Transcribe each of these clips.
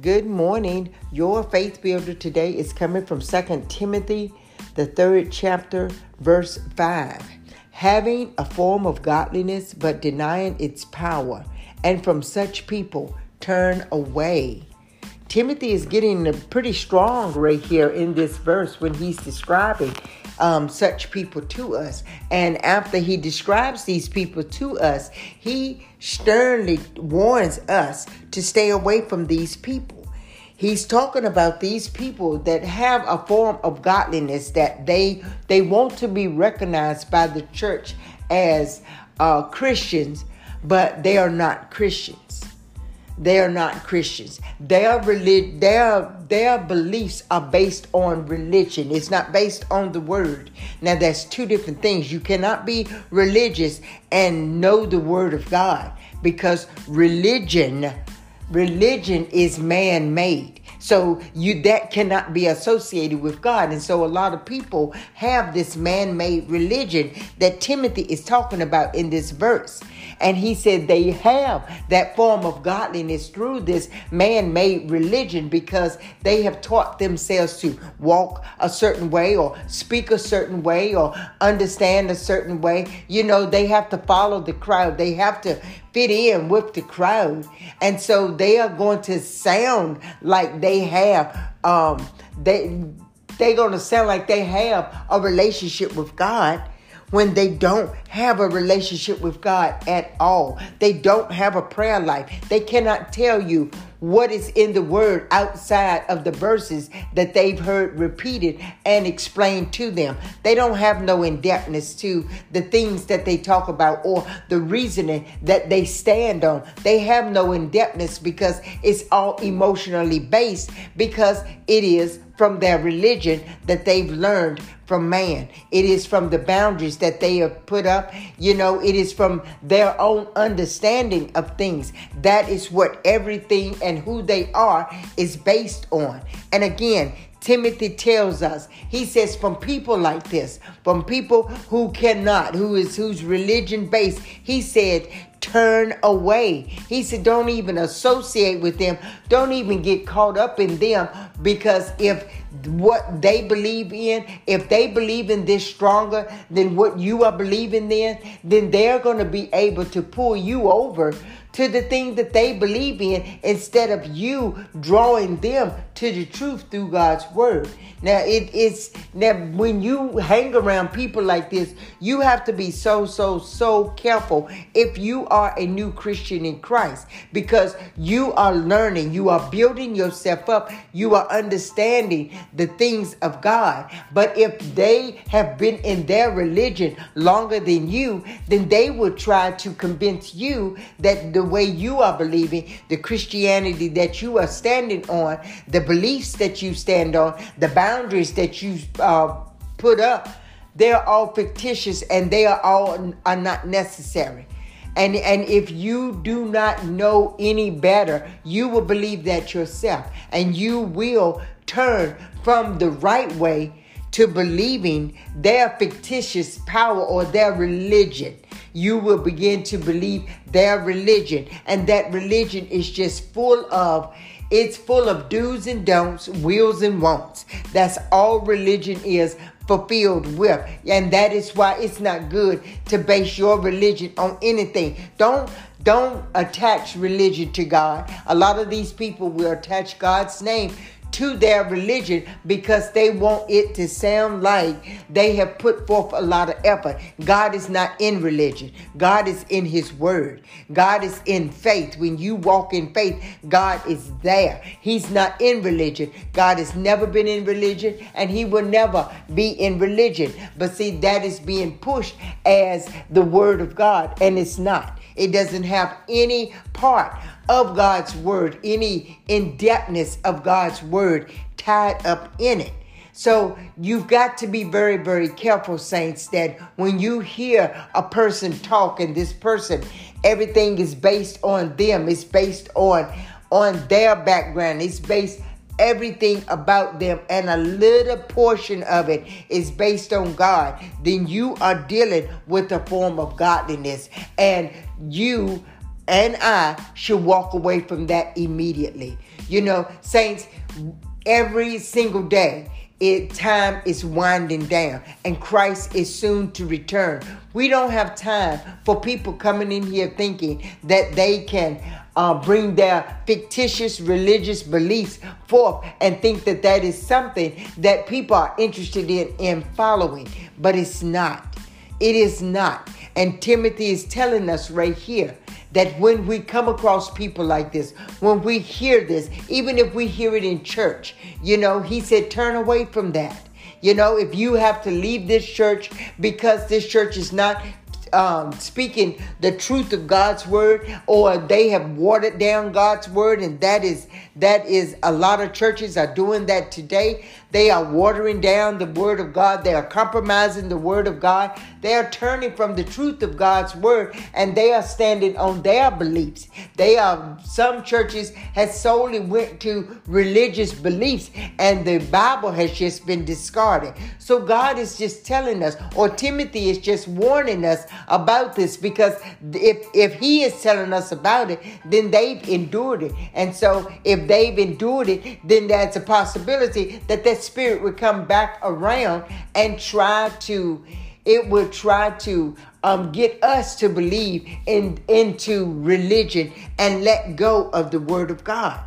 Good morning. Your faith builder today is coming from 2 Timothy, the third chapter, verse 5. Having a form of godliness, but denying its power, and from such people turn away. Timothy is getting pretty strong right here in this verse when he's describing um, such people to us. And after he describes these people to us, he sternly warns us to stay away from these people. He's talking about these people that have a form of godliness that they they want to be recognized by the church as uh, Christians, but they are not Christians. They are not Christians. Their relig- their their beliefs are based on religion. It's not based on the word. Now that's two different things. You cannot be religious and know the word of God because religion religion is man-made. So you that cannot be associated with God. And so a lot of people have this man-made religion that Timothy is talking about in this verse. And he said they have that form of godliness through this man made religion because they have taught themselves to walk a certain way or speak a certain way or understand a certain way. You know, they have to follow the crowd, they have to fit in with the crowd. And so they are going to sound like they have, um, they, they're going to sound like they have a relationship with God when they don't have a relationship with God at all. They don't have a prayer life. They cannot tell you what is in the word outside of the verses that they've heard repeated and explained to them. They don't have no in depthness to the things that they talk about or the reasoning that they stand on. They have no in depthness because it's all emotionally based because it is from their religion that they've learned from man. It is from the boundaries that they have put up. You know, it is from their own understanding of things. That is what everything and who they are is based on. And again, Timothy tells us, he says, from people like this, from people who cannot, who is whose religion based, he said, turn away. He said, don't even associate with them. Don't even get caught up in them because if what they believe in, if they believe in this stronger than what you are believing in, then they're going to be able to pull you over to the thing that they believe in instead of you drawing them to the truth through God's word. Now it is now when you hang around people like this, you have to be so so so careful if you are a new Christian in Christ because you are learning, you are building yourself up, you are understanding the things of God. But if they have been in their religion longer than you, then they will try to convince you that the way you are believing, the Christianity that you are standing on, the beliefs that you stand on, the boundaries that you uh, put up, they're all fictitious and they are all are not necessary. And, and if you do not know any better, you will believe that yourself. And you will turn from the right way to believing their fictitious power or their religion. You will begin to believe their religion. And that religion is just full of it's full of do's and don'ts, wills and won'ts. That's all religion is fulfilled with. And that is why it's not good to base your religion on anything. Don't don't attach religion to God. A lot of these people will attach God's name to their religion because they want it to sound like they have put forth a lot of effort. God is not in religion, God is in His Word, God is in faith. When you walk in faith, God is there. He's not in religion. God has never been in religion and He will never be in religion. But see, that is being pushed as the Word of God, and it's not. It doesn't have any part of God's word, any in depthness of God's word tied up in it. So you've got to be very, very careful, saints, that when you hear a person talk and this person, everything is based on them, it's based on on their background, it's based everything about them and a little portion of it is based on God, then you are dealing with a form of godliness. And you and I should walk away from that immediately. You know, saints, every single day, it time is winding down and Christ is soon to return. We don't have time for people coming in here thinking that they can uh, bring their fictitious religious beliefs forth and think that that is something that people are interested in in following, but it's not. It is not. And Timothy is telling us right here that when we come across people like this, when we hear this, even if we hear it in church, you know, he said, turn away from that. You know, if you have to leave this church because this church is not um, speaking the truth of God's word, or they have watered down God's word, and that is that is a lot of churches are doing that today. They are watering down the word of God. They are compromising the word of God. They are turning from the truth of God's word and they are standing on their beliefs. They are some churches has solely went to religious beliefs and the Bible has just been discarded. So God is just telling us or Timothy is just warning us about this because if if he is telling us about it, then they've endured it. And so if they've endured it, then that's a possibility that spirit would come back around and try to it would try to um, get us to believe in into religion and let go of the word of God.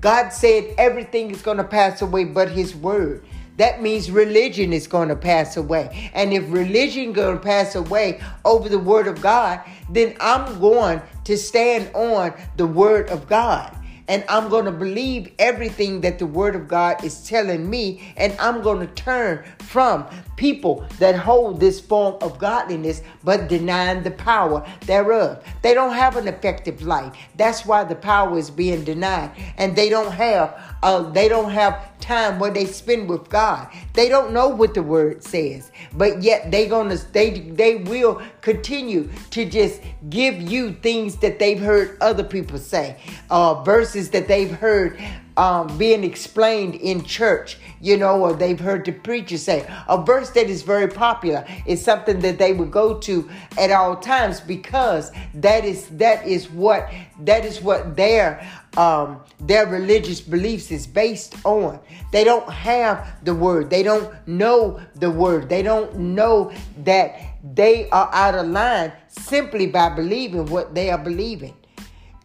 God said everything is going to pass away but his word. That means religion is going to pass away. And if religion going to pass away over the word of God, then I'm going to stand on the word of God and I'm going to believe everything that the Word of God is telling me, and I'm going to turn from people that hold this form of godliness but denying the power thereof. They don't have an effective life. That's why the power is being denied, and they don't have uh, they don't have time where they spend with God. They don't know what the word says, but yet they gonna they they will continue to just give you things that they've heard other people say, uh, verses that they've heard um, being explained in church, you know, or they've heard the preacher say. A verse that is very popular is something that they would go to at all times because that is that is what that is what their um, their religious beliefs is based on. They don't have the word. They don't know the word. They don't know that they are out of line simply by believing what they are believing.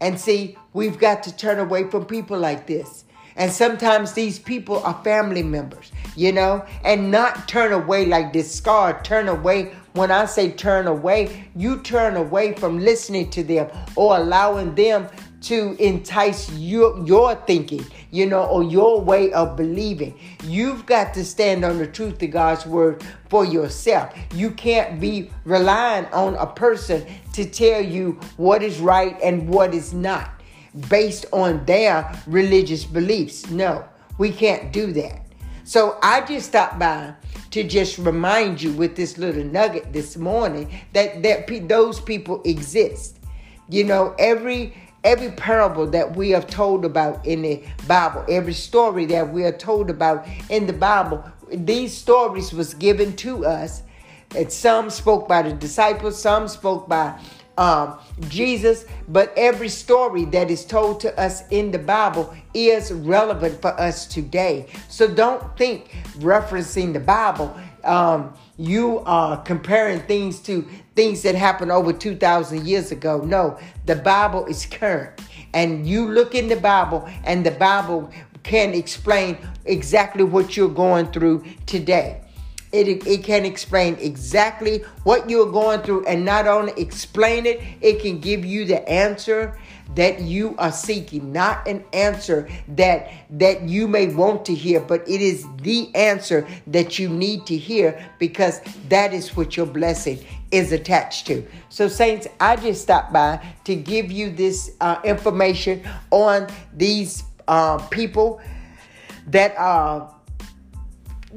And see, we've got to turn away from people like this. And sometimes these people are family members, you know, and not turn away like discard, turn away. When I say turn away, you turn away from listening to them or allowing them to entice your, your thinking, you know, or your way of believing. You've got to stand on the truth of God's word for yourself. You can't be relying on a person to tell you what is right and what is not based on their religious beliefs. No, we can't do that. So I just stopped by to just remind you with this little nugget this morning that that those people exist. You know, every every parable that we have told about in the Bible, every story that we are told about in the Bible, these stories was given to us. And some spoke by the disciples, some spoke by um, Jesus, but every story that is told to us in the Bible is relevant for us today. So don't think referencing the Bible, um, you are comparing things to things that happened over 2,000 years ago. No, the Bible is current. And you look in the Bible, and the Bible can explain exactly what you're going through today. It, it can explain exactly what you're going through and not only explain it, it can give you the answer that you are seeking. Not an answer that that you may want to hear but it is the answer that you need to hear because that is what your blessing is attached to. So saints i just stopped by to give you this uh, information on these uh, people that are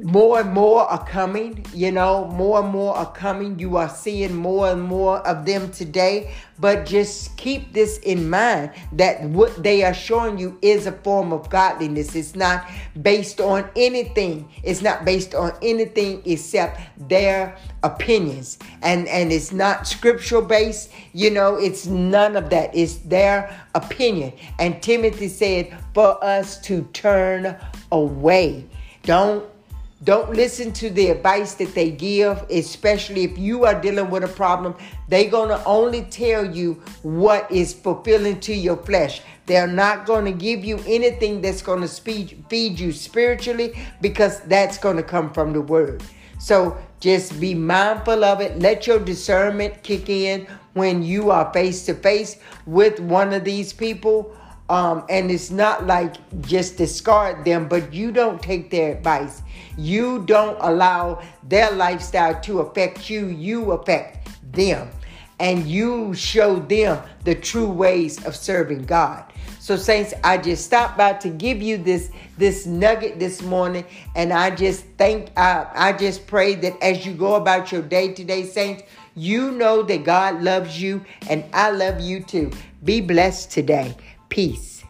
more and more are coming, you know, more and more are coming. You are seeing more and more of them today. But just keep this in mind that what they are showing you is a form of godliness. It's not based on anything. It's not based on anything except their opinions. And and it's not scriptural based, you know, it's none of that. It's their opinion. And Timothy said for us to turn away. Don't don't listen to the advice that they give, especially if you are dealing with a problem. They're going to only tell you what is fulfilling to your flesh. They're not going to give you anything that's going to speed, feed you spiritually because that's going to come from the word. So just be mindful of it. Let your discernment kick in when you are face to face with one of these people um, and it's not like just discard them, but you don't take their advice. You don't allow their lifestyle to affect you, you affect them. And you show them the true ways of serving God. So, Saints, I just stopped by to give you this this nugget this morning, and I just thank I, I just pray that as you go about your day today, Saints, you know that God loves you, and I love you too. Be blessed today. Peace.